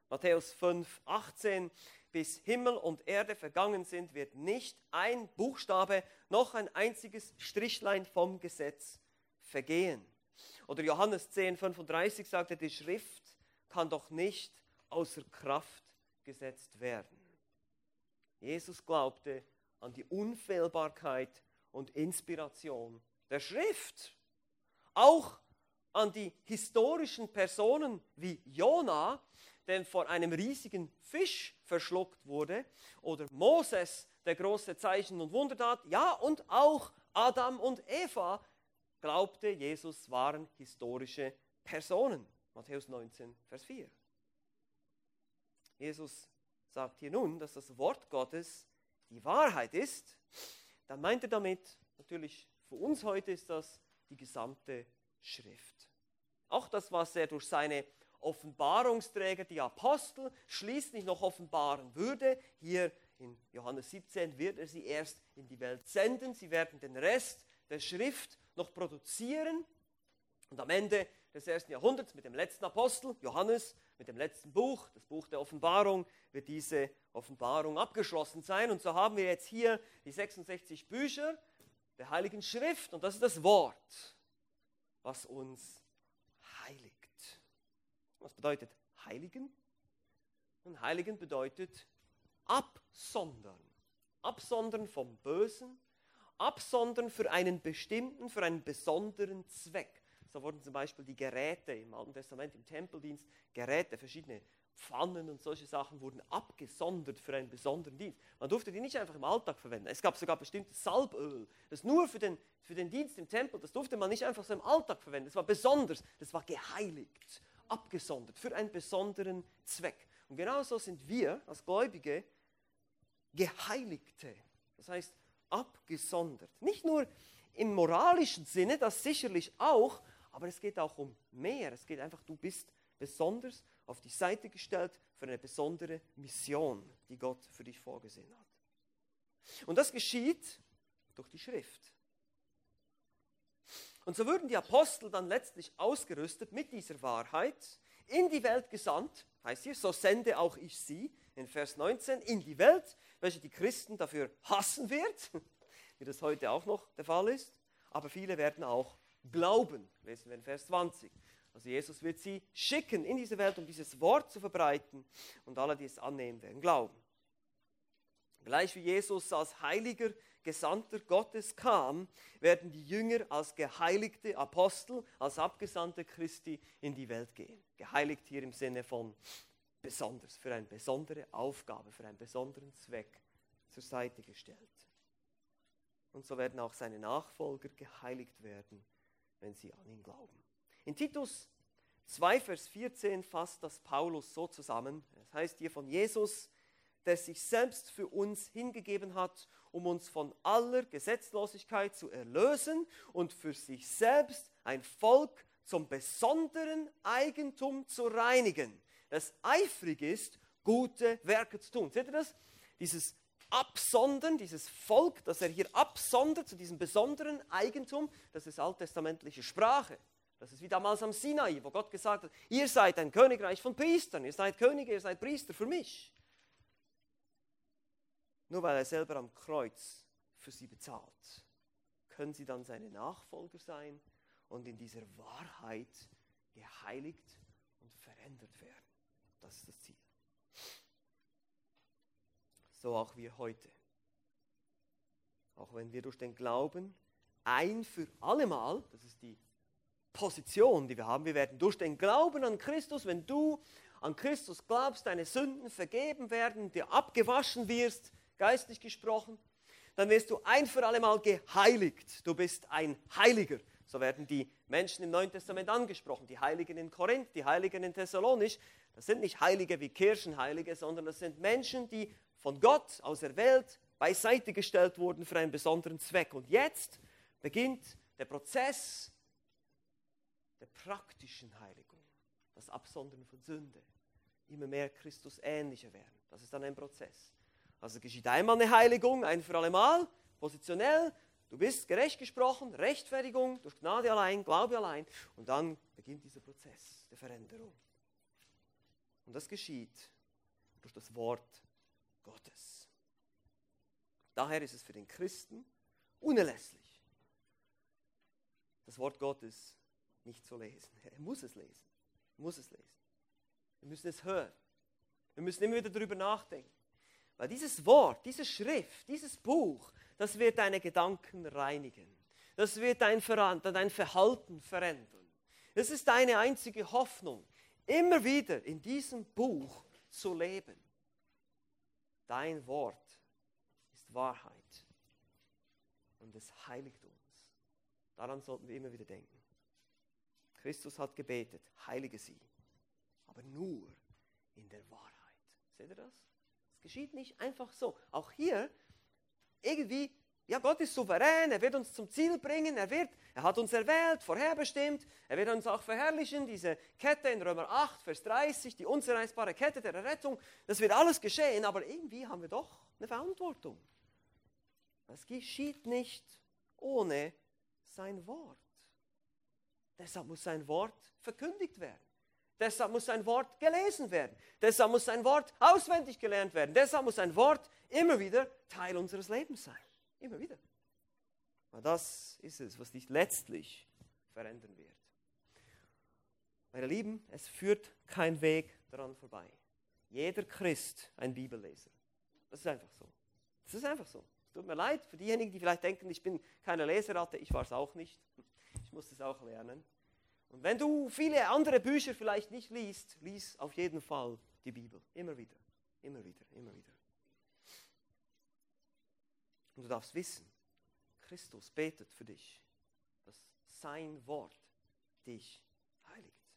Matthäus 5, 18, bis Himmel und Erde vergangen sind, wird nicht ein Buchstabe noch ein einziges Strichlein vom Gesetz vergehen. Oder Johannes 10, 35 sagte, die Schrift kann doch nicht außer Kraft gesetzt werden. Jesus glaubte an die Unfehlbarkeit und Inspiration der Schrift. Auch an die historischen Personen wie Jona, der vor einem riesigen Fisch verschluckt wurde, oder Moses, der große Zeichen und Wunder tat, ja, und auch Adam und Eva, glaubte, Jesus waren historische Personen. Matthäus 19, Vers 4. Jesus sagt hier nun, dass das Wort Gottes die Wahrheit ist. Dann meint er damit, natürlich für uns heute ist das die gesamte Schrift. Auch das, was er durch seine Offenbarungsträger, die Apostel, schließlich noch offenbaren würde. Hier in Johannes 17 wird er sie erst in die Welt senden. Sie werden den Rest der Schrift noch produzieren. Und am Ende des ersten Jahrhunderts mit dem letzten Apostel, Johannes, mit dem letzten Buch, das Buch der Offenbarung, wird diese Offenbarung abgeschlossen sein. Und so haben wir jetzt hier die 66 Bücher der Heiligen Schrift und das ist das Wort, was uns heiligt. Was bedeutet heiligen? Und heiligen bedeutet absondern. Absondern vom Bösen, absondern für einen bestimmten, für einen besonderen Zweck. So wurden zum Beispiel die Geräte im Alten Testament, im Tempeldienst, Geräte, verschiedene Pfannen und solche Sachen wurden abgesondert für einen besonderen Dienst. Man durfte die nicht einfach im Alltag verwenden. Es gab sogar bestimmtes Salböl, das nur für den, für den Dienst im Tempel, das durfte man nicht einfach so im Alltag verwenden. Das war besonders, das war geheiligt, abgesondert für einen besonderen Zweck. Und genauso sind wir als Gläubige Geheiligte. Das heißt, abgesondert. Nicht nur im moralischen Sinne, das sicherlich auch, aber es geht auch um mehr. Es geht einfach, du bist besonders auf die Seite gestellt für eine besondere Mission, die Gott für dich vorgesehen hat. Und das geschieht durch die Schrift. Und so würden die Apostel dann letztlich ausgerüstet mit dieser Wahrheit in die Welt gesandt, heißt hier, so sende auch ich sie, in Vers 19, in die Welt, welche die Christen dafür hassen wird, wie das heute auch noch der Fall ist, aber viele werden auch glauben, lesen wir in Vers 20. Also Jesus wird sie schicken in diese Welt, um dieses Wort zu verbreiten und alle, die es annehmen werden, glauben. Gleich wie Jesus als heiliger Gesandter Gottes kam, werden die Jünger als geheiligte Apostel, als Abgesandte Christi in die Welt gehen. Geheiligt hier im Sinne von besonders, für eine besondere Aufgabe, für einen besonderen Zweck zur Seite gestellt. Und so werden auch seine Nachfolger geheiligt werden, wenn sie an ihn glauben. In Titus 2, Vers 14 fasst das Paulus so zusammen. Es heißt hier von Jesus, der sich selbst für uns hingegeben hat, um uns von aller Gesetzlosigkeit zu erlösen und für sich selbst ein Volk zum besonderen Eigentum zu reinigen, das eifrig ist, gute Werke zu tun. Seht ihr das? Dieses Absondern, dieses Volk, das er hier absondert zu diesem besonderen Eigentum, das ist alttestamentliche Sprache. Das ist wie damals am Sinai, wo Gott gesagt hat, ihr seid ein Königreich von Priestern, ihr seid Könige, ihr seid Priester für mich. Nur weil er selber am Kreuz für sie bezahlt, können sie dann seine Nachfolger sein und in dieser Wahrheit geheiligt und verändert werden. Das ist das Ziel. So auch wir heute. Auch wenn wir durch den Glauben ein für allemal, das ist die Position, die wir haben. Wir werden durch den Glauben an Christus, wenn du an Christus glaubst, deine Sünden vergeben werden, dir abgewaschen wirst, geistlich gesprochen, dann wirst du ein für alle Mal geheiligt. Du bist ein Heiliger. So werden die Menschen im Neuen Testament angesprochen. Die Heiligen in Korinth, die Heiligen in Thessalonisch. Das sind nicht Heilige wie Kirchenheilige, sondern das sind Menschen, die von Gott aus der Welt beiseite gestellt wurden für einen besonderen Zweck. Und jetzt beginnt der Prozess der praktischen Heiligung, das Absondern von Sünde, immer mehr Christus ähnlicher werden. Das ist dann ein Prozess. Also geschieht einmal eine Heiligung, ein für alle Mal, positionell, Du bist gerecht gesprochen, Rechtfertigung durch Gnade allein, Glaube allein. Und dann beginnt dieser Prozess der Veränderung. Und das geschieht durch das Wort Gottes. Daher ist es für den Christen unerlässlich, das Wort Gottes nicht zu lesen. Er muss es lesen. Er muss es lesen. Wir müssen es hören. Wir müssen immer wieder darüber nachdenken. Weil dieses Wort, diese Schrift, dieses Buch, das wird deine Gedanken reinigen. Das wird dein, dein Verhalten verändern. Es ist deine einzige Hoffnung, immer wieder in diesem Buch zu leben. Dein Wort ist Wahrheit und es heiligt uns. Daran sollten wir immer wieder denken. Christus hat gebetet, heilige sie, aber nur in der Wahrheit. Seht ihr das? Es geschieht nicht einfach so. Auch hier irgendwie, ja, Gott ist souverän, er wird uns zum Ziel bringen, er, wird, er hat uns erwählt, vorherbestimmt, er wird uns auch verherrlichen. Diese Kette in Römer 8, Vers 30, die unzerreißbare Kette der Errettung, das wird alles geschehen, aber irgendwie haben wir doch eine Verantwortung. Es geschieht nicht ohne sein Wort. Deshalb muss sein Wort verkündigt werden. Deshalb muss sein Wort gelesen werden. Deshalb muss sein Wort auswendig gelernt werden. Deshalb muss sein Wort immer wieder Teil unseres Lebens sein. Immer wieder. Und das ist es, was dich letztlich verändern wird. Meine Lieben, es führt kein Weg daran vorbei. Jeder Christ ein Bibelleser. Das ist einfach so. Das ist einfach so. Es tut mir leid für diejenigen, die vielleicht denken, ich bin keine Leseratte. Ich war es auch nicht. Ich musste es auch lernen. Und wenn du viele andere Bücher vielleicht nicht liest, lies auf jeden Fall die Bibel. Immer wieder, immer wieder, immer wieder. Und du darfst wissen, Christus betet für dich, dass sein Wort dich heiligt.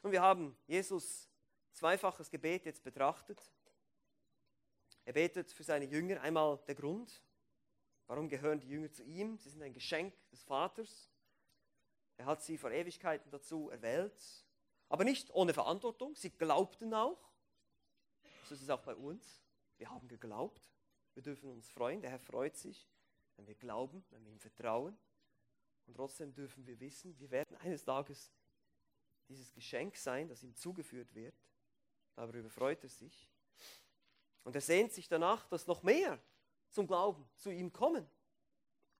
Und wir haben Jesus zweifaches Gebet jetzt betrachtet. Er betet für seine Jünger einmal der Grund, warum gehören die Jünger zu ihm? Sie sind ein Geschenk des Vaters. Er hat sie vor Ewigkeiten dazu erwählt, aber nicht ohne Verantwortung. Sie glaubten auch. So ist es auch bei uns. Wir haben geglaubt. Wir dürfen uns freuen. Der Herr freut sich, wenn wir glauben, wenn wir ihm vertrauen. Und trotzdem dürfen wir wissen, wir werden eines Tages dieses Geschenk sein, das ihm zugeführt wird. Darüber freut er sich. Und er sehnt sich danach, dass noch mehr zum Glauben zu ihm kommen.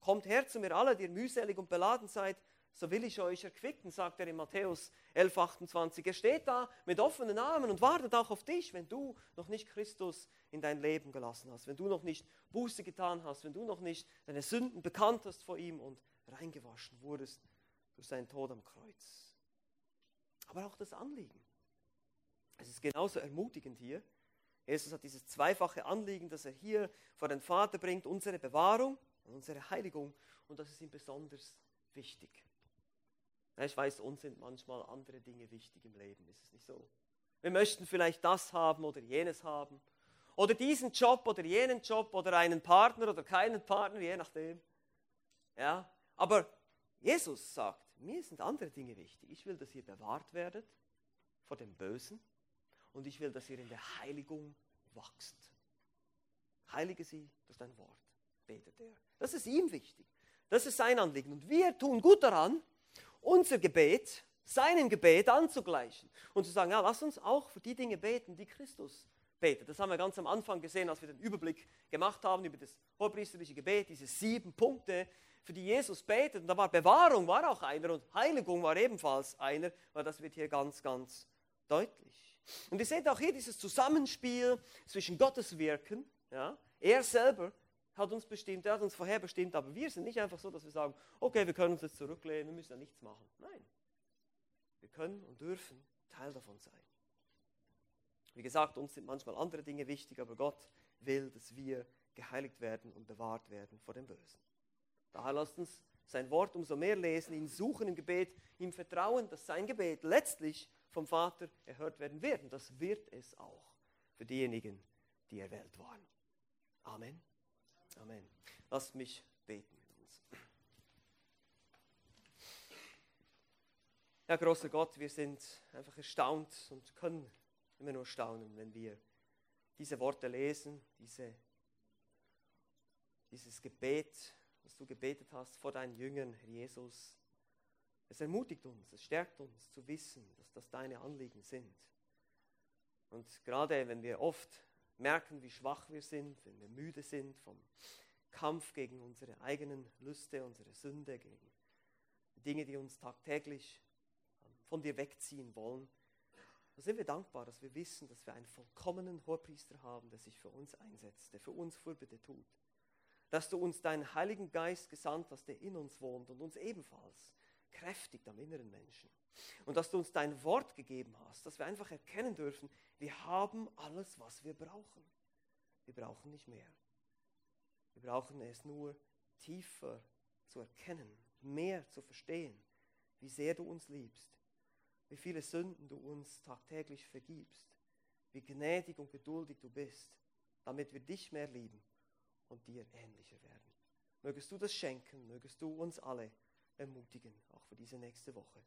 Kommt her zu mir alle, die ihr mühselig und beladen seid, so will ich euch erquicken, sagt er in Matthäus 11, 28. Er steht da mit offenen Armen und wartet auch auf dich, wenn du noch nicht Christus in dein Leben gelassen hast, wenn du noch nicht Buße getan hast, wenn du noch nicht deine Sünden bekannt hast vor ihm und reingewaschen wurdest durch seinen Tod am Kreuz. Aber auch das Anliegen. Es ist genauso ermutigend hier. Jesus hat dieses zweifache Anliegen, das er hier vor den Vater bringt, unsere Bewahrung und unsere Heiligung. Und das ist ihm besonders wichtig. Ich weiß, uns sind manchmal andere Dinge wichtig im Leben, ist es nicht so? Wir möchten vielleicht das haben oder jenes haben. Oder diesen Job oder jenen Job oder einen Partner oder keinen Partner, je nachdem. Ja, aber Jesus sagt, mir sind andere Dinge wichtig. Ich will, dass ihr bewahrt werdet vor dem Bösen und ich will, dass ihr in der Heiligung wachst. Heilige sie durch dein Wort, betet er. Das ist ihm wichtig. Das ist sein Anliegen. Und wir tun gut daran, unser Gebet seinem Gebet anzugleichen und zu sagen, ja, lass uns auch für die Dinge beten, die Christus betet. Das haben wir ganz am Anfang gesehen, als wir den Überblick gemacht haben über das hohepriesterliche Gebet, diese sieben Punkte, für die Jesus betet. Und da war Bewahrung war auch einer und Heiligung war ebenfalls einer, weil das wird hier ganz, ganz deutlich. Und ihr seht auch hier dieses Zusammenspiel zwischen Gottes Wirken, ja, er selber hat uns bestimmt, er hat uns vorherbestimmt, aber wir sind nicht einfach so, dass wir sagen, okay, wir können uns jetzt zurücklehnen, wir müssen ja nichts machen. Nein, wir können und dürfen Teil davon sein. Wie gesagt, uns sind manchmal andere Dinge wichtig, aber Gott will, dass wir geheiligt werden und bewahrt werden vor dem Bösen. Daher lasst uns sein Wort umso mehr lesen, ihn suchen im Gebet, ihm vertrauen, dass sein Gebet letztlich vom Vater erhört werden wird. Und das wird es auch für diejenigen, die erwählt waren. Amen. Amen. Lasst mich beten mit uns. Ja, großer Gott, wir sind einfach erstaunt und können immer nur staunen, wenn wir diese Worte lesen, diese, dieses Gebet was du gebetet hast vor deinen Jüngern, Herr Jesus. Es ermutigt uns, es stärkt uns zu wissen, dass das deine Anliegen sind. Und gerade wenn wir oft merken, wie schwach wir sind, wenn wir müde sind vom Kampf gegen unsere eigenen Lüste, unsere Sünde, gegen Dinge, die uns tagtäglich ähm, von dir wegziehen wollen, da sind wir dankbar, dass wir wissen, dass wir einen vollkommenen Hohepriester haben, der sich für uns einsetzt, der für uns Fürbitte tut. Dass du uns deinen Heiligen Geist gesandt hast, der in uns wohnt und uns ebenfalls kräftigt am inneren Menschen. Und dass du uns dein Wort gegeben hast, dass wir einfach erkennen dürfen, wir haben alles, was wir brauchen. Wir brauchen nicht mehr. Wir brauchen es nur tiefer zu erkennen, mehr zu verstehen, wie sehr du uns liebst, wie viele Sünden du uns tagtäglich vergibst, wie gnädig und geduldig du bist, damit wir dich mehr lieben und dir ähnlicher werden. Mögest du das schenken, mögest du uns alle ermutigen, auch für diese nächste Woche.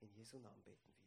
In Jesu Namen beten wir.